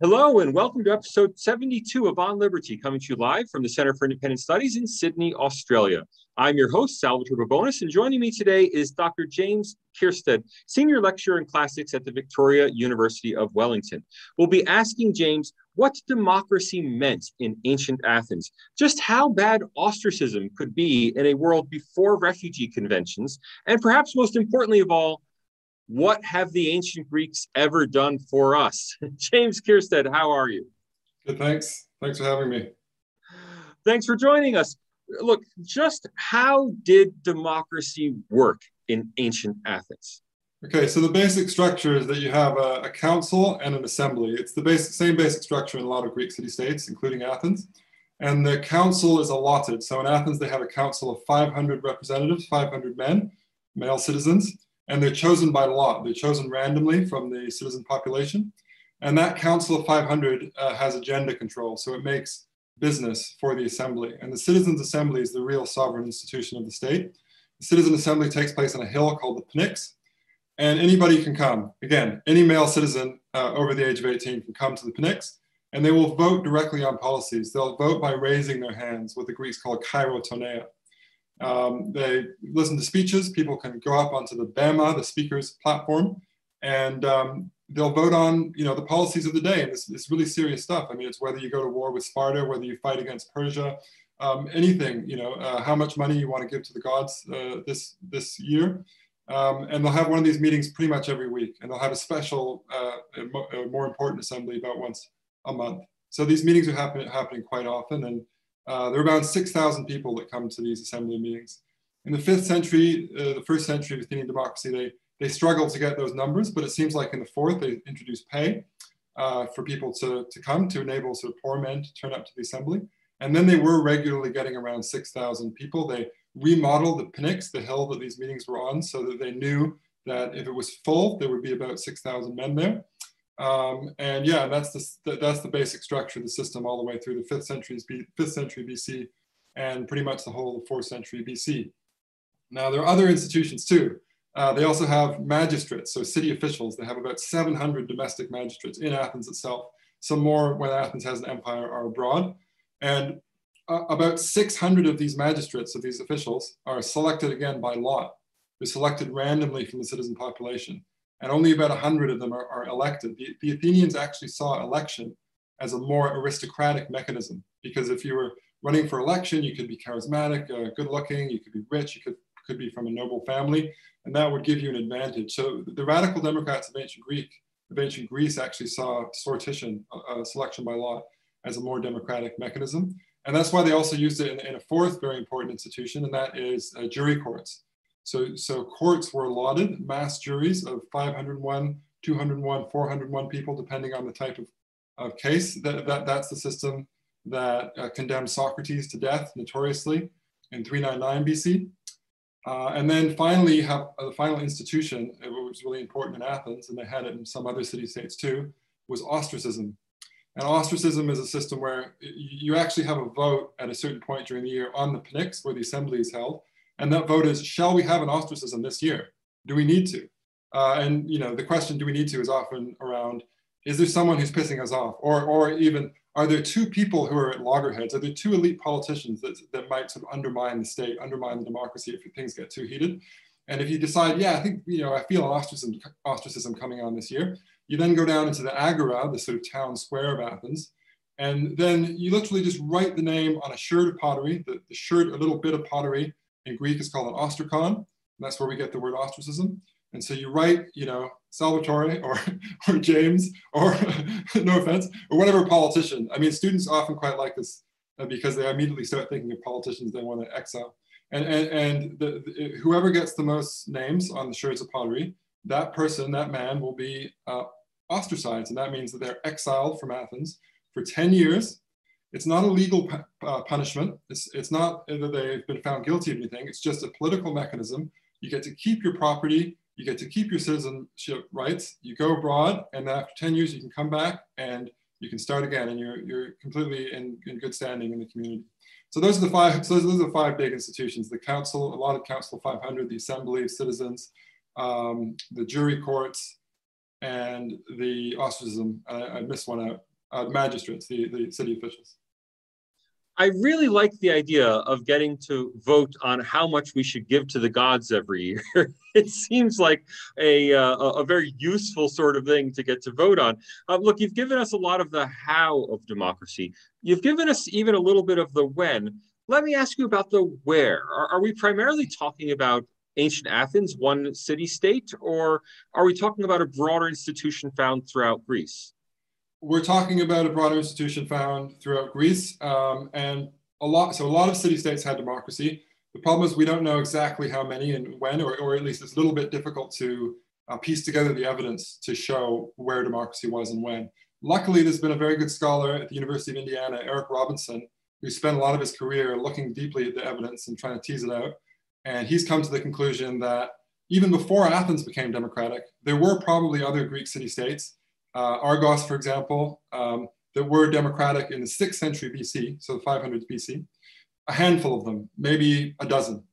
Hello and welcome to episode 72 of On Liberty, coming to you live from the Center for Independent Studies in Sydney, Australia. I'm your host, Salvatore Babones, and joining me today is Dr. James Kierstead, Senior Lecturer in Classics at the Victoria University of Wellington. We'll be asking James what democracy meant in ancient Athens, just how bad ostracism could be in a world before refugee conventions, and perhaps most importantly of all, what have the ancient Greeks ever done for us? James Kierstead, how are you? Good, thanks. Thanks for having me. Thanks for joining us. Look, just how did democracy work in ancient Athens? Okay, so the basic structure is that you have a, a council and an assembly. It's the basic, same basic structure in a lot of Greek city states, including Athens. And the council is allotted. So in Athens, they have a council of 500 representatives, 500 men, male citizens and they're chosen by lot. They're chosen randomly from the citizen population. And that Council of 500 uh, has agenda control, so it makes business for the assembly. And the Citizens' Assembly is the real sovereign institution of the state. The Citizen Assembly takes place on a hill called the Pnyx, and anybody can come. Again, any male citizen uh, over the age of 18 can come to the Pnyx, and they will vote directly on policies. They'll vote by raising their hands, what the Greeks call cheirotonia. Um, they listen to speeches. People can go up onto the BEMA, the speaker's platform, and um, they'll vote on you know the policies of the day. And it's, it's really serious stuff. I mean, it's whether you go to war with Sparta, whether you fight against Persia, um, anything. You know, uh, how much money you want to give to the gods uh, this this year. Um, and they'll have one of these meetings pretty much every week, and they'll have a special, uh, a, more important assembly about once a month. So these meetings are happen, happening quite often, and uh, there are about 6,000 people that come to these assembly meetings. In the fifth century, uh, the first century of Athenian democracy, they, they struggled to get those numbers, but it seems like in the fourth, they introduced pay uh, for people to, to come to enable sort of poor men to turn up to the assembly. And then they were regularly getting around 6,000 people. They remodeled the Pnyx, the hill that these meetings were on, so that they knew that if it was full, there would be about 6,000 men there. Um, and yeah, that's the, that's the basic structure of the system all the way through the fifth century, fifth century BC and pretty much the whole of fourth century BC. Now there are other institutions too. Uh, they also have magistrates, so city officials. They have about 700 domestic magistrates in Athens itself. Some more when Athens has an empire are abroad. And uh, about 600 of these magistrates, of these officials, are selected again by lot. They're selected randomly from the citizen population and only about 100 of them are, are elected. The, the, Athenians actually saw election as a more aristocratic mechanism because if you were running for election, you could be charismatic, uh, good looking, you could be rich, you could, could be from a noble family, and that would give you an advantage. So the radical Democrats of ancient Greek, of ancient Greece actually saw sortition, uh, uh, selection by lot, as a more democratic mechanism. And that's why they also used it in, in a fourth very important institution, and that is uh, jury courts. So, so courts were allotted mass juries of 501, 201, 401 people, depending on the type of, of case. That, that, that's the system that uh, condemned Socrates to death notoriously in 399 BC. Uh, and then finally, you have uh, the final institution, uh, which was really important in Athens, and they had it in some other city states too, was ostracism. And ostracism is a system where you actually have a vote at a certain point during the year on the Pnyx, where the assembly is held, and that vote is, shall we have an ostracism this year? Do we need to? Uh, and you know, the question, do we need to, is often around, is there someone who's pissing us off? Or, or even, are there two people who are at loggerheads? Are there two elite politicians that, that might sort of undermine the state, undermine the democracy if things get too heated? And if you decide, yeah, I think, you know, I feel an ostracism, ostracism coming on this year, you then go down into the agora, the sort of town square of Athens, and then you literally just write the name on a sherd of pottery, the, the sherd, a little bit of pottery, in Greek is called an ostracon. And that's where we get the word ostracism. And so you write, you know, Salvatore or, or James or no offense, or whatever politician. I mean, students often quite like this uh, because they immediately start thinking of politicians they want to exile. And, and, and the, the, whoever gets the most names on the sherds of pottery, that person, that man will be uh, ostracized. And that means that they're exiled from Athens for 10 years it's not a legal uh, punishment. It's, it's not that they've been found guilty of anything. It's just a political mechanism. You get to keep your property. You get to keep your citizenship rights. You go abroad, and after 10 years, you can come back and you can start again, and you're, you're completely in, in good standing in the community. So those are the five. So those are the five big institutions: the council, a lot of Council 500, the Assembly of Citizens, um, the jury courts, and the ostracism. I, I missed one out, uh, magistrates, the, the city officials. I really like the idea of getting to vote on how much we should give to the gods every year. it seems like a, uh, a very useful sort of thing to get to vote on. Uh, look, you've given us a lot of the how of democracy. You've given us even a little bit of the when. Let me ask you about the where. Are, are we primarily talking about ancient Athens, one city state, or are we talking about a broader institution found throughout Greece? We're talking about a broader institution found throughout Greece, um, and a lot. So a lot of city-states had democracy. The problem is we don't know exactly how many and when, or, or at least it's a little bit difficult to uh, piece together the evidence to show where democracy was and when. Luckily, there's been a very good scholar at the University of Indiana, Eric Robinson, who spent a lot of his career looking deeply at the evidence and trying to tease it out. And he's come to the conclusion that even before Athens became democratic, there were probably other Greek city-states uh, Argos, for example, um, that were democratic in the 6th century BC, so the 500s BC, a handful of them, maybe a dozen.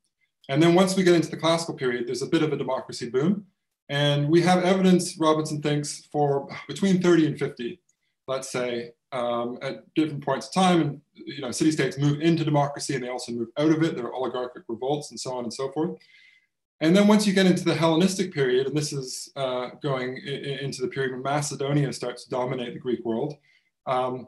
And then once we get into the classical period, there's a bit of a democracy boom. And we have evidence, Robinson thinks, for between 30 and 50, let's say, um, at different points of time. And you know, city-states move into democracy and they also move out of it. There are oligarchic revolts and so on and so forth. And then once you get into the Hellenistic period, and this is uh, going into the period when Macedonia starts to dominate the Greek world, um,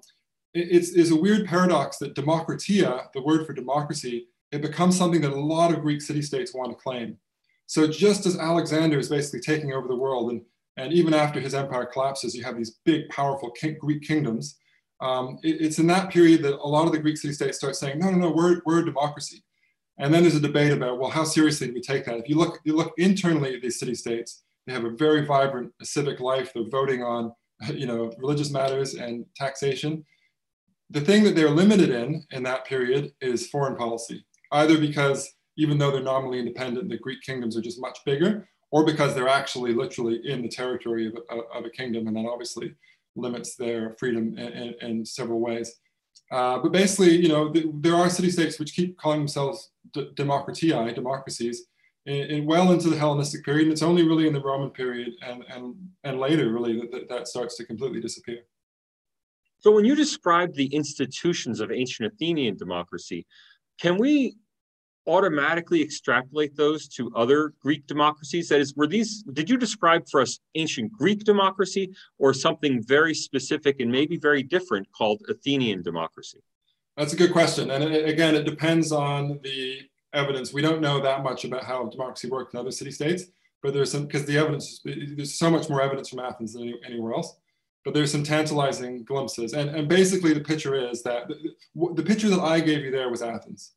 it's, it's, a weird paradox that demokratia, the word for democracy, it becomes something that a lot of Greek city-states want to claim. So just as Alexander is basically taking over the world, and, and even after his empire collapses, you have these big, powerful king, Greek kingdoms. Um, it, it's in that period that a lot of the Greek city-states start saying, no, no, no, we're, we're a democracy. And then there's a debate about, well, how seriously do we take that? If you look, you look internally at these city states, they have a very vibrant civic life. They're voting on, you know, religious matters and taxation. The thing that they're limited in in that period is foreign policy, either because even though they're nominally independent, the Greek kingdoms are just much bigger, or because they're actually literally in the territory of, of, of a kingdom, and that obviously limits their freedom in, in, in several ways. Uh, but basically, you know, th there are city-states which keep calling themselves democratiae, democracies, in, in, well into the Hellenistic period. And it's only really in the Roman period and, and, and later, really, that, that starts to completely disappear. So when you describe the institutions of ancient Athenian democracy, can we automatically extrapolate those to other Greek democracies? That is, were these, did you describe for us ancient Greek democracy or something very specific and maybe very different called Athenian democracy? That's a good question. And it, again, it depends on the evidence. We don't know that much about how democracy worked in other city states, but there's some, because the evidence, there's so much more evidence from Athens than any, anywhere else. But there's some tantalizing glimpses. And, and basically, the picture is that the, the picture that I gave you there was Athens.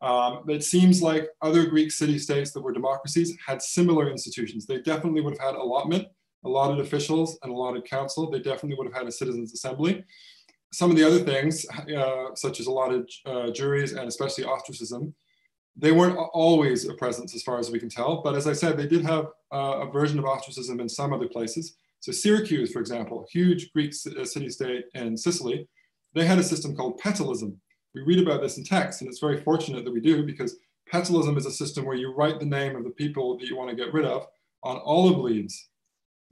Um, it seems like other Greek city states that were democracies had similar institutions. They definitely would have had allotment, allotted officials, and allotted council. They definitely would have had a citizens' assembly some of the other things, uh, such as a lot of uh, juries and especially ostracism, they weren't always a presence as far as we can tell. But as I said, they did have uh, a version of ostracism in some other places. So Syracuse, for example, huge Greek uh, city-state in Sicily, they had a system called petallism. We read about this in text, and it's very fortunate that we do because petallism is a system where you write the name of the people that you want to get rid of on olive leaves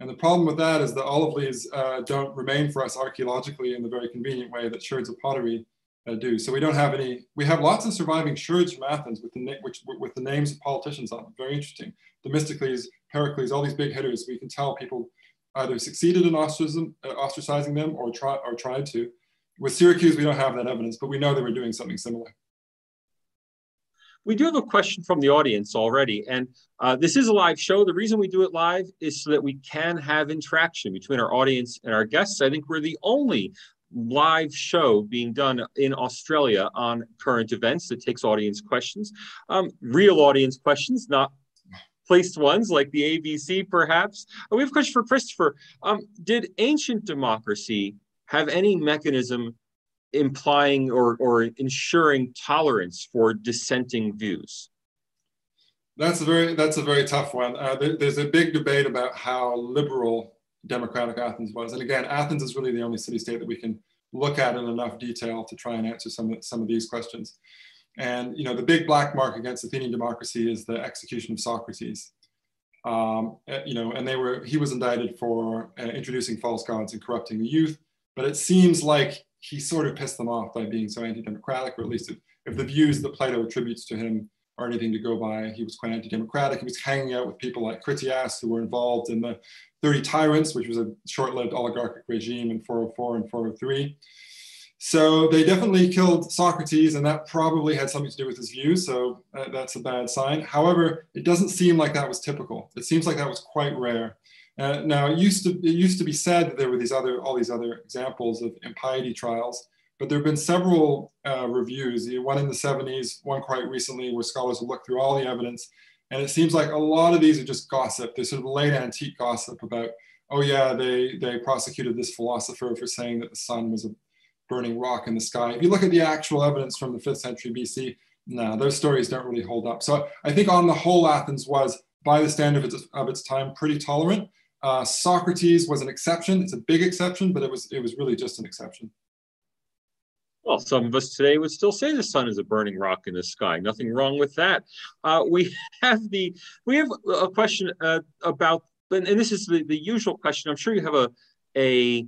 and the problem with that is that olive leaves uh, don't remain for us archaeologically in the very convenient way that sherds of pottery uh, do. So we don't have any, we have lots of surviving sherds from Athens with the, which, with the names of politicians on them. Very interesting. Themistocles, Pericles, all these big hitters, we can tell people either succeeded in ostracism, uh, ostracizing them or, try, or tried to. With Syracuse, we don't have that evidence, but we know they were doing something similar. We do have a question from the audience already, and uh, this is a live show. The reason we do it live is so that we can have interaction between our audience and our guests. I think we're the only live show being done in Australia on current events that takes audience questions, um, real audience questions, not placed ones like the ABC perhaps. Uh, we have a question for Christopher. Um, did ancient democracy have any mechanism implying or, or ensuring tolerance for dissenting views? That's a very that's a very tough one. Uh, there, there's a big debate about how liberal democratic Athens was, and again, Athens is really the only city-state that we can look at in enough detail to try and answer some of, some of these questions. And you know, the big black mark against Athenian democracy is the execution of Socrates. Um, eh, you know, and they were he was indicted for uh, introducing false gods and corrupting the youth But it seems like he sort of pissed them off by being so anti-democratic, or at least if, if the views that Plato attributes to him are anything to go by, he was quite anti-democratic. He was hanging out with people like Critias, who were involved in the 30 Tyrants, which was a short-lived oligarchic regime in 404 and 403. So they definitely killed Socrates, and that probably had something to do with his views. So uh, that's a bad sign. However, it doesn't seem like that was typical. It seems like that was quite rare. Uh, now, it used to it used to be said that there were these other all these other examples of impiety trials, but there have been several uh, reviews. One in the 70s, one quite recently, where scholars have looked through all the evidence, and it seems like a lot of these are just gossip. They're sort of late antique gossip about, oh yeah, they they prosecuted this philosopher for saying that the sun was a burning rock in the sky. If you look at the actual evidence from the fifth century BC, no, those stories don't really hold up. So I think on the whole, Athens was, by the standard of its, of its time, pretty tolerant. Uh, Socrates was an exception. It's a big exception, but it was it was really just an exception. Well, some of us today would still say the sun is a burning rock in the sky. Nothing wrong with that. Uh, we have the we have a question uh, about, and this is the, the usual question. I'm sure you have a a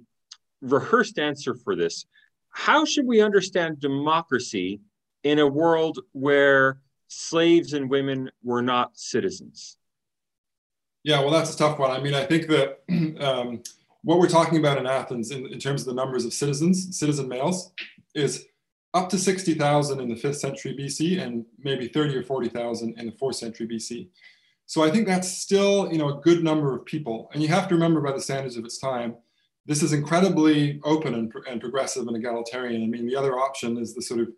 rehearsed answer for this how should we understand democracy in a world where slaves and women were not citizens? Yeah, well, that's a tough one. I mean, I think that um, what we're talking about in Athens, in, in, terms of the numbers of citizens, citizen males, is up to 60,000 in the 5th century BC and maybe 30 or 40,000 in the 4th century BC. So I think that's still, you know, a good number of people. And you have to remember by the standards of its time, this is incredibly open and, and, progressive and egalitarian. I mean, the other option is the sort of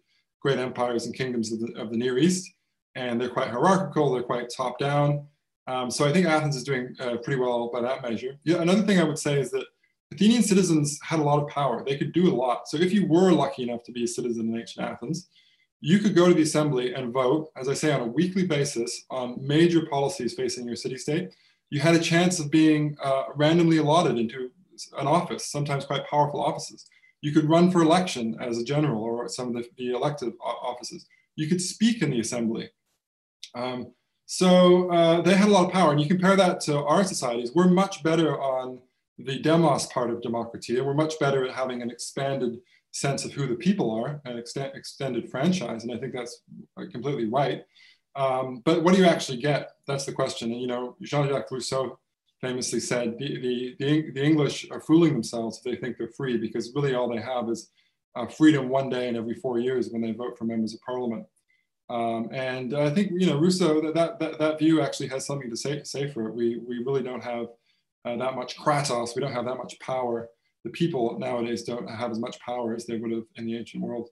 great empires and kingdoms of the, of the Near East, and they're quite hierarchical, they're quite top down. Um, so I think Athens is doing uh, pretty well by that measure. Yeah, another thing I would say is that Athenian citizens had a lot of power. They could do a lot. So if you were lucky enough to be a citizen in ancient Athens, you could go to the assembly and vote, as I say, on a weekly basis on major policies facing your city state. You had a chance of being uh, randomly allotted into an office, sometimes quite powerful offices. You could run for election as a general or some of the, the elective offices. You could speak in the assembly. Um, so uh, they had a lot of power. And you compare that to our societies, we're much better on the demos part of democracy. We're much better at having an expanded sense of who the people are, an extended franchise. And I think that's completely right. Um, but what do you actually get? That's the question. And, you know, Jean-Jacques Rousseau famously said, the, the, the, the, English are fooling themselves if they think they're free because really all they have is uh, freedom one day in every four years when they vote for members of parliament. Um, and I think, you know, Rousseau, that, that, that view actually has something to say, say for it. We, we really don't have uh, that much kratos, we don't have that much power. The people nowadays don't have as much power as they would have in the ancient world.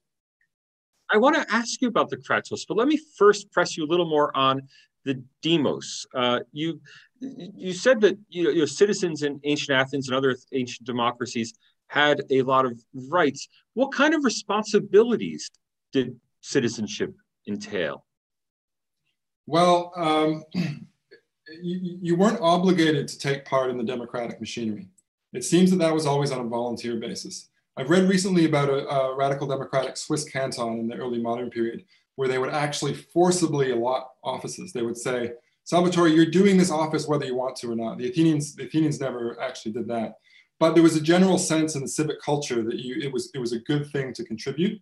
I want to ask you about the kratos, but let me first press you a little more on the demos. Uh, you you said that you know, your citizens in ancient Athens and other ancient democracies had a lot of rights. What kind of responsibilities did citizenship entail? Well, um, you, you, weren't obligated to take part in the democratic machinery. It seems that that was always on a volunteer basis. I've read recently about a, a radical democratic Swiss canton in the early modern period where they would actually forcibly allot offices. They would say, Salvatore, you're doing this office whether you want to or not. The Athenians, the Athenians never actually did that. But there was a general sense in the civic culture that you, it, was, it was a good thing to contribute.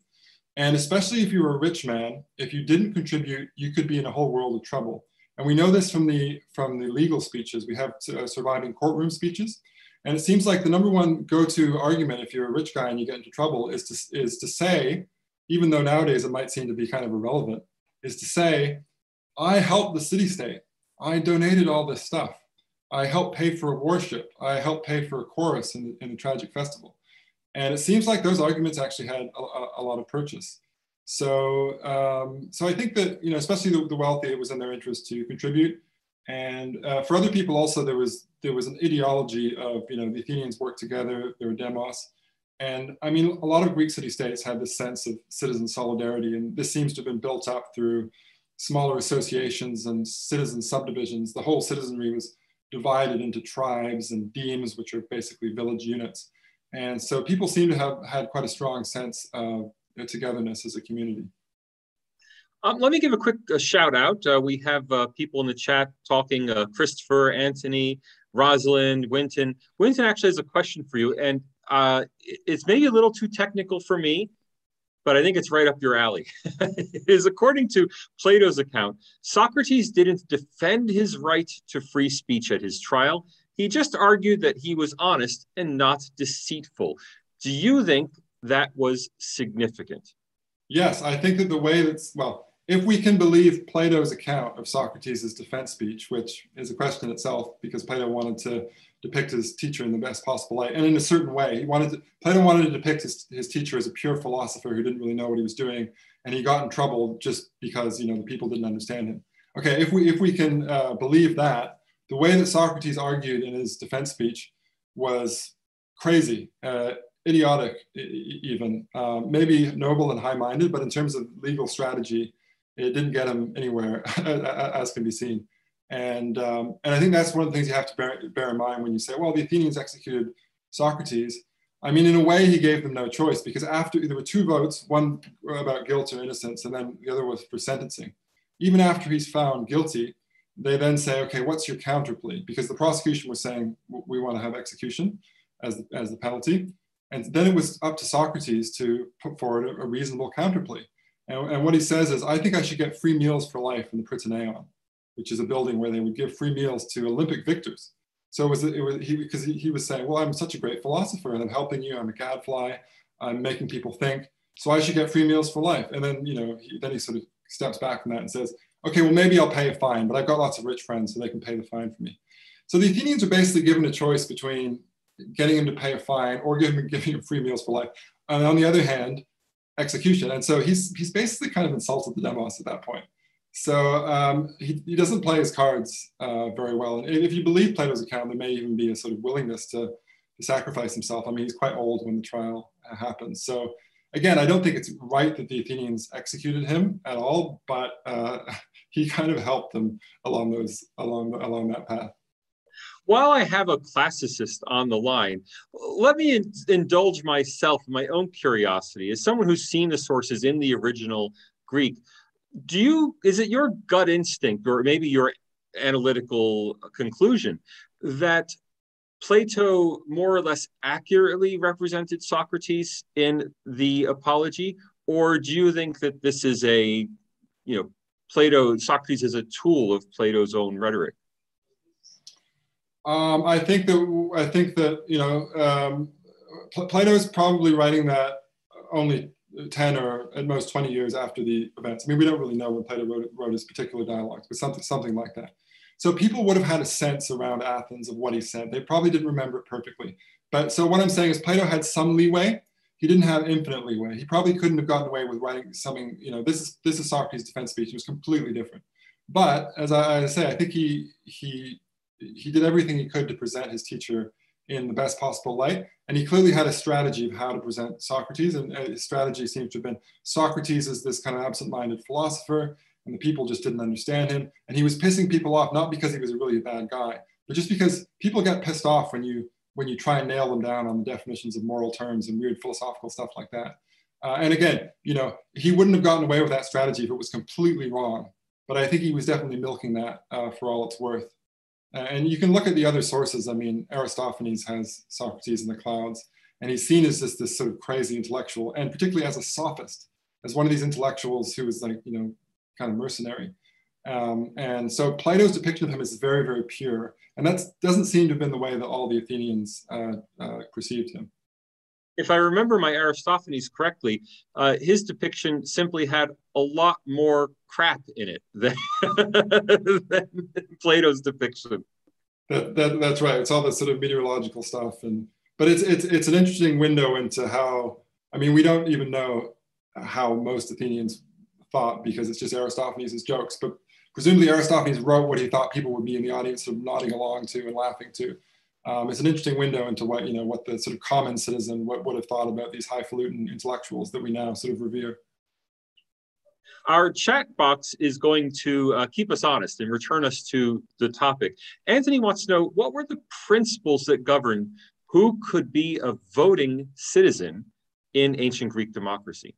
And especially if you were a rich man, if you didn't contribute, you could be in a whole world of trouble. And we know this from the, from the legal speeches. We have uh, surviving courtroom speeches. And it seems like the number one go-to argument if you're a rich guy and you get into trouble is to, is to say, even though nowadays it might seem to be kind of irrelevant, is to say, I helped the city state. I donated all this stuff. I helped pay for a warship. I helped pay for a chorus in in the tragic festival. And it seems like those arguments actually had a, a, lot of purchase. So, um, so I think that, you know, especially the, the, wealthy, it was in their interest to contribute. And uh, for other people also, there was, there was an ideology of, you know, the Athenians worked together, there were demos. And I mean, a lot of Greek city-states had this sense of citizen solidarity, and this seems to have been built up through smaller associations and citizen subdivisions, the whole citizenry was divided into tribes and demes, which are basically village units. And so people seem to have had quite a strong sense of togetherness as a community. Um, let me give a quick uh, shout out. Uh, we have uh, people in the chat talking uh, Christopher, Anthony, Rosalind, Winton. Winton actually has a question for you. And uh, it's maybe a little too technical for me, but I think it's right up your alley. it is according to Plato's account, Socrates didn't defend his right to free speech at his trial. He just argued that he was honest and not deceitful. Do you think that was significant? Yes, I think that the way that's, well, if we can believe Plato's account of Socrates' defense speech, which is a question itself because Plato wanted to depict his teacher in the best possible light and in a certain way, he wanted to, Plato wanted to depict his, his teacher as a pure philosopher who didn't really know what he was doing, and he got in trouble just because you know the people didn't understand him. Okay, if we if we can uh, believe that, the way that Socrates argued in his defense speech was crazy. Uh, idiotic even uh, maybe noble and high-minded but in terms of legal strategy it didn't get him anywhere, as can be seen. And, um, and I think that's one of the things you have to bear, bear in mind when you say, well, the Athenians executed Socrates. I mean, in a way, he gave them no choice because after there were two votes, one about guilt or innocence, and then the other was for sentencing. Even after he's found guilty, they then say, okay, what's your counter plea? Because the prosecution was saying, we want to have execution as, as the penalty. And then it was up to Socrates to put forward a, a reasonable counter plea. And, and, what he says is, I think I should get free meals for life in the Prytaneion, which is a building where they would give free meals to Olympic victors. So it was, it was he, because he, he was saying, well, I'm such a great philosopher and I'm helping you. I'm a gadfly. I'm making people think. So I should get free meals for life. And then, you know, he, then he sort of steps back from that and says, okay, well, maybe I'll pay a fine, but I've got lots of rich friends so they can pay the fine for me. So the Athenians are basically given a choice between getting him to pay a fine or giving, giving him free meals for life. And on the other hand, execution. And so he's he's basically kind of insulted the demos at that point. So um, he, he doesn't play his cards uh, very well. And if you believe Plato's account, there may even be a sort of willingness to, to sacrifice himself. I mean, he's quite old when the trial happens. So again, I don't think it's right that the Athenians executed him at all, but uh, he kind of helped them along those along along that path while I have a classicist on the line, let me in- indulge myself my own curiosity. As someone who's seen the sources in the original Greek, do you is it your gut instinct or maybe your analytical conclusion that Plato more or less accurately represented Socrates in the Apology, or do you think that this is a, you know, Plato Socrates is a tool of Plato's own rhetoric? Um, I think that I think that you know um, Plato is probably writing that only ten or at most twenty years after the events. I mean, we don't really know when Plato wrote, wrote his particular dialogues, but something something like that. So people would have had a sense around Athens of what he said. They probably didn't remember it perfectly. But so what I'm saying is Plato had some leeway. He didn't have infinite leeway. He probably couldn't have gotten away with writing something. You know, this is this is Socrates' defense speech. It was completely different. But as I, I say, I think he he he did everything he could to present his teacher in the best possible light. And he clearly had a strategy of how to present Socrates. And uh, his strategy seems to have been Socrates is this kind of absent minded philosopher, and the people just didn't understand him. And he was pissing people off, not because he was a really bad guy, but just because people get pissed off when you when you try and nail them down on the definitions of moral terms and weird philosophical stuff like that. Uh, and again, you know, he wouldn't have gotten away with that strategy if it was completely wrong. But I think he was definitely milking that uh, for all it's worth. Uh, and you can look at the other sources. I mean, Aristophanes has Socrates in the clouds, and he's seen as just this sort of crazy intellectual, and particularly as a sophist, as one of these intellectuals who was like, you know, kind of mercenary. Um, and so Plato's depiction of him is very, very pure. And that doesn't seem to have been the way that all the Athenians uh, uh, perceived him if I remember my Aristophanes correctly, uh, his depiction simply had a lot more crap in it than, than Plato's depiction. That, that, that's right. It's all this sort of meteorological stuff, and but it's it's it's an interesting window into how. I mean, we don't even know how most Athenians thought because it's just Aristophanes' jokes, but presumably Aristophanes wrote what he thought people would be in the audience sort of nodding along to and laughing to um, it's an interesting window into what you know what the sort of common citizen what would have thought about these highfalutin intellectuals that we now sort of revere. Our chat box is going to uh, keep us honest and return us to the topic. Anthony wants to know what were the principles that govern who could be a voting citizen in ancient Greek democracy?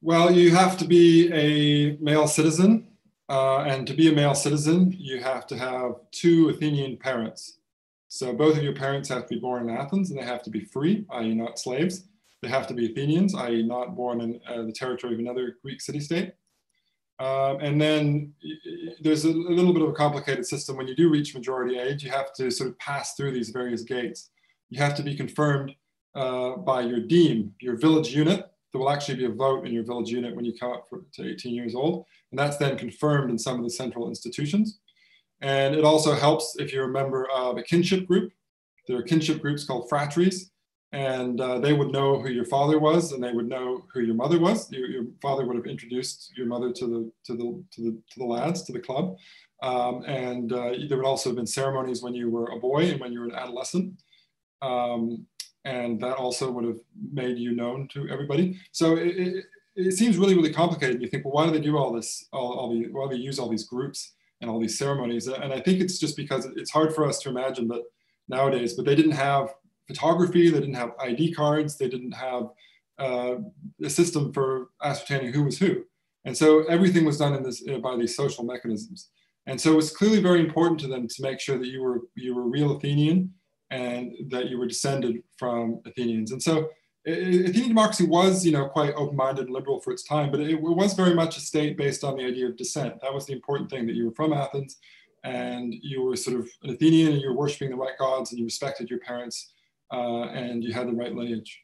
Well, you have to be a male citizen, uh, and to be a male citizen, you have to have two Athenian parents. So both of your parents have to be born in Athens and they have to be free, i.e. not slaves. They have to be Athenians, i.e. not born in uh, the territory of another Greek city-state. Um, and then there's a, a, little bit of a complicated system. When you do reach majority age, you have to sort of pass through these various gates. You have to be confirmed uh, by your deme, your village unit. There will actually be a vote in your village unit when you come up for, to 18 years old. And that's then confirmed in some of the central institutions. And it also helps if you're a member of a kinship group. There are kinship groups called phratries, and uh, they would know who your father was, and they would know who your mother was. Your, your father would have introduced your mother to the to the to the to the lads to the club, um, and uh, there would also have been ceremonies when you were a boy and when you were an adolescent, um, and that also would have made you known to everybody. So it, it, seems really really complicated. You think, well, why do they do all this? All, all the why do they use all these groups and all these ceremonies? And I think it's just because it's hard for us to imagine that nowadays, but they didn't have photography, they didn't have ID cards, they didn't have uh, a system for ascertaining who was who. And so everything was done in this, uh, by these social mechanisms. And so it was clearly very important to them to make sure that you were, you were a real Athenian and that you were descended from Athenians. And so Athenian democracy was, you know, quite open-minded and liberal for its time, but it, was very much a state based on the idea of descent. That was the important thing, that you were from Athens and you were sort of an Athenian and you were worshiping the right gods and you respected your parents uh, and you had the right lineage.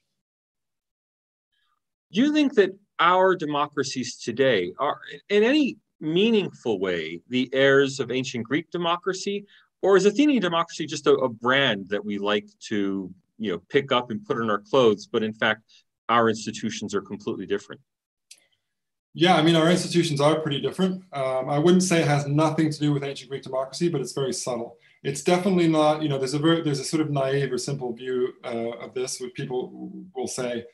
Do you think that our democracies today are, in any meaningful way, the heirs of ancient Greek democracy, or is Athenian democracy just a, a brand that we like to, you know, pick up and put on our clothes, but in fact, our institutions are completely different? Yeah, I mean, our institutions are pretty different. Um, I wouldn't say it has nothing to do with ancient Greek democracy, but it's very subtle it's definitely not, you know, there's a very, there's a sort of naive or simple view uh, of this where people will say,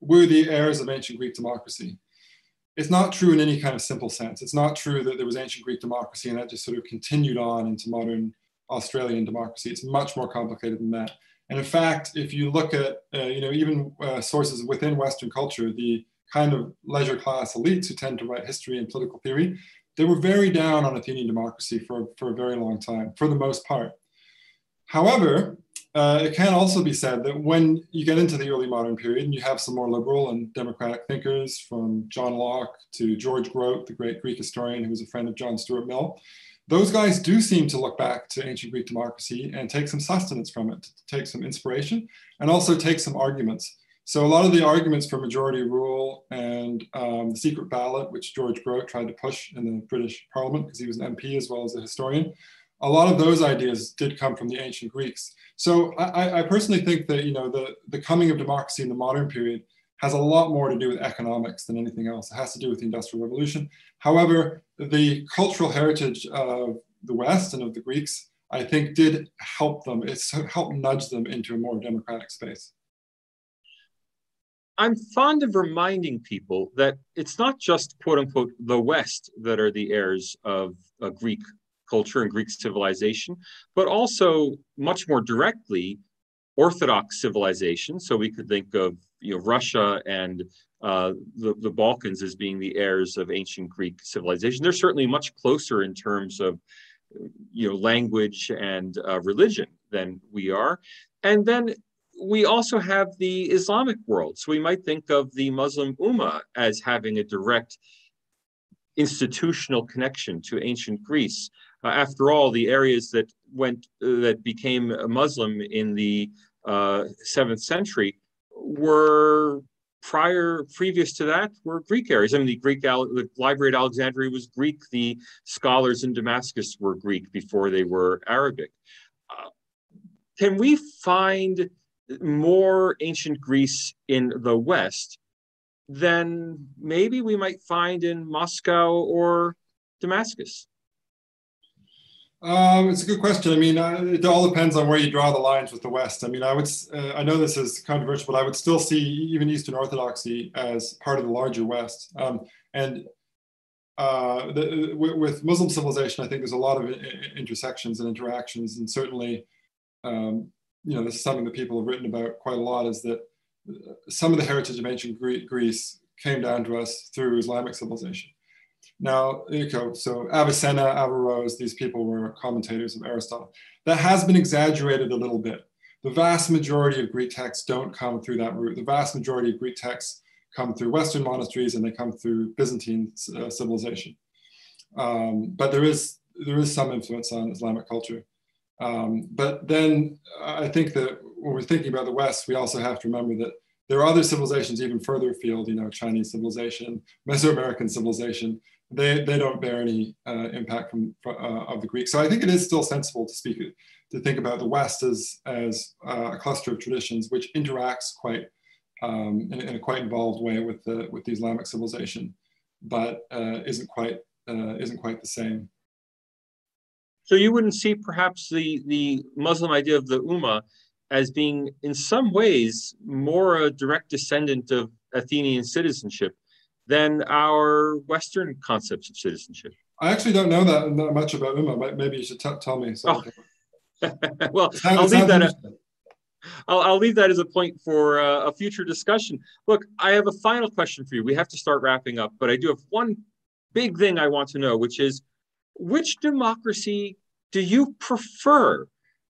we're the heirs of ancient Greek democracy. It's not true in any kind of simple sense. It's not true that there was ancient Greek democracy and that just sort of continued on into modern Australian democracy. It's much more complicated than that. And in fact, if you look at, uh, you know, even uh, sources within Western culture, the kind of leisure class elites who tend to write history and political theory, they were very down on Athenian democracy for, for a very long time, for the most part. However, uh, it can also be said that when you get into the early modern period and you have some more liberal and democratic thinkers from John Locke to George Grote, the great Greek historian who was a friend of John Stuart Mill, those guys do seem to look back to ancient Greek democracy and take some sustenance from it, take some inspiration, and also take some arguments. So a lot of the arguments for majority rule and um, the secret ballot, which George Grote tried to push in the British Parliament because he was an MP as well as a historian, a lot of those ideas did come from the ancient Greeks. So I, I personally think that you know the, the coming of democracy in the modern period has a lot more to do with economics than anything else. It has to do with the Industrial Revolution. However, the cultural heritage of the West and of the Greeks, I think, did help them. It's helped nudge them into a more democratic space. I'm fond of reminding people that it's not just quote unquote the West that are the heirs of Greek culture and Greek civilization, but also much more directly Orthodox civilization. So we could think of you know Russia and uh, the, the Balkans as being the heirs of ancient Greek civilization. They're certainly much closer in terms of you know language and uh, religion than we are. And then we also have the Islamic world. So we might think of the Muslim Ummah as having a direct institutional connection to ancient Greece. Uh, after all, the areas that went uh, that became Muslim in the uh, seventh century were prior previous to that were Greek areas. I mean, the Greek the library at Alexandria was Greek. The scholars in Damascus were Greek before they were Arabic. Uh, can we find more ancient Greece in the West than maybe we might find in Moscow or Damascus? Um, it's a good question. I mean, uh, it all depends on where you draw the lines with the West. I mean, I would, uh, I know this is controversial, but I would still see even Eastern Orthodoxy as part of the larger West. Um, and uh, the, with Muslim civilization, I think there's a lot of intersections and interactions, and certainly um, you know, this is something that people have written about quite a lot, is that some of the heritage of ancient Greece came down to us through Islamic civilization. Now, you know, so Avicenna, Averroes, these people were commentators of Aristotle. that has been exaggerated a little bit. The vast majority of Greek texts don't come through that route. The vast majority of Greek texts come through Western monasteries and they come through Byzantine uh, civilization. Um, but there is there is some influence on Islamic culture. Um, but then I think that when we're thinking about the West, we also have to remember that there are other civilizations even further afield, you know, Chinese civilization, Mesoamerican civilization, they, they don't bear any uh, impact from, uh, of the Greeks. So I think it is still sensible to speak, to think about the West as, as uh, a cluster of traditions which interacts quite um, in, in, a quite involved way with the, with the Islamic civilization, but uh, isn't quite, uh, isn't quite the same. So you wouldn't see perhaps the, the Muslim idea of the Ummah as being in some ways more a direct descendant of Athenian citizenship than our Western concepts of citizenship. I actually don't know that, much about Ummah. Maybe you should t- tell me. So oh. well, I'll leave that. I'll, I'll, leave that as a point for uh, a future discussion. Look, I have a final question for you. We have to start wrapping up, but I do have one big thing I want to know, which is which democracy do you prefer?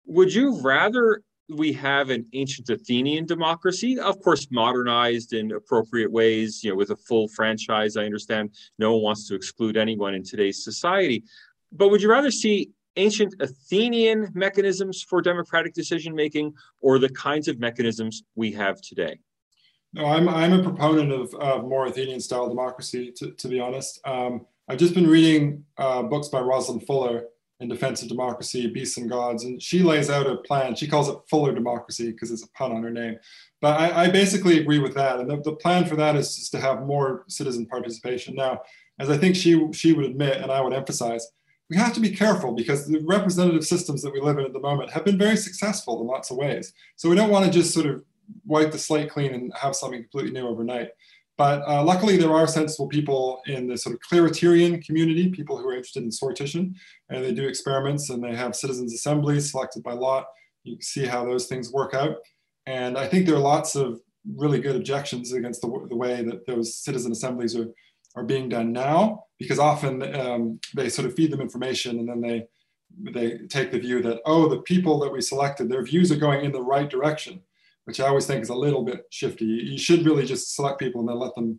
Would you rather we have an ancient Athenian democracy, of course, modernized in appropriate ways, you know, with a full franchise. I understand no one wants to exclude anyone in today's society. But would you rather see ancient Athenian mechanisms for democratic decision making or the kinds of mechanisms we have today? No, I'm, I'm a proponent of, of more Athenian style democracy, to, to be honest. Um, I've just been reading uh, books by Roslyn Fuller in Defense of Democracy, Beasts and Gods. And she lays out a plan. She calls it Fuller Democracy because it's a pun on her name. But I, I basically agree with that. And the, the, plan for that is just to have more citizen participation. Now, as I think she, she would admit, and I would emphasize, we have to be careful because the representative systems that we live in at the moment have been very successful in lots of ways. So we don't want to just sort of wipe the slate clean and have something completely new overnight. But uh, luckily, there are sensible people in the sort of kleroterian community, people who are interested in sortition, and they do experiments and they have citizens' assemblies selected by lot. You can see how those things work out. And I think there are lots of really good objections against the, the way that those citizen assemblies are, are being done now, because often um, they sort of feed them information and then they, they take the view that, oh, the people that we selected, their views are going in the right direction which I always think is a little bit shifty. You should really just select people and then let them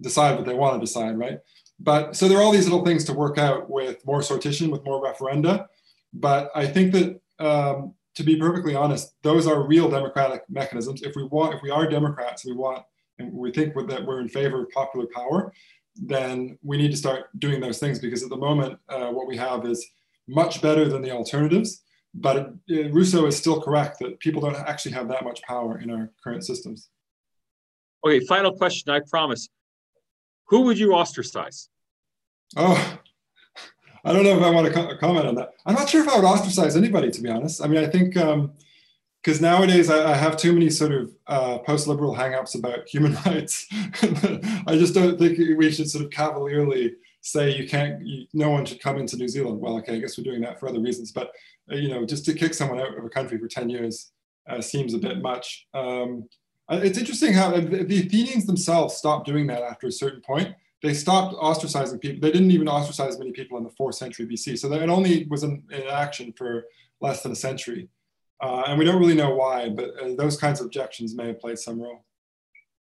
decide what they want to decide, right? But so there are all these little things to work out with more sortition, with more referenda. But I think that um, to be perfectly honest, those are real democratic mechanisms. If we want, if we are Democrats, we want, and we think that we're in favor of popular power, then we need to start doing those things because at the moment, uh, what we have is much better than the alternatives but it, Rousseau is still correct that people don't actually have that much power in our current systems. Okay, final question, I promise. Who would you ostracize? Oh, I don't know if I want to co- comment on that. I'm not sure if I would ostracize anybody, to be honest. I mean, I think because um, nowadays I, I, have too many sort of uh, post-liberal hangups about human rights. I just don't think we should sort of cavalierly say you can't, you, no one should come into New Zealand. Well, okay, I guess we're doing that for other reasons, but uh, you know, just to kick someone out of a country for 10 years uh, seems a bit much. Um, uh, it's interesting how the Athenians themselves stopped doing that after a certain point. They stopped ostracizing people. They didn't even ostracize many people in the fourth century BC. So that it only was in, in action for less than a century. Uh, and we don't really know why, but uh, those kinds of objections may have played some role.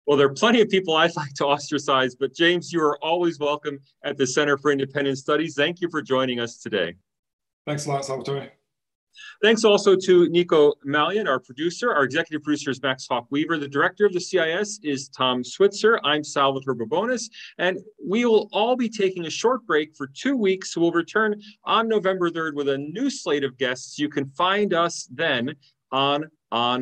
Well, there are plenty of people I'd like to ostracize, but James, you are always welcome at the Center for Independent Studies. Thank you for joining us today. Thanks a lot, Salvatore. Thanks also to Nico Malian, our producer. Our executive producer is Max Hawk Weaver. The director of the CIS is Tom Switzer. I'm Salvatore Babones, and we will all be taking a short break for two weeks. We'll return on November 3rd with a new slate of guests. You can find us then on on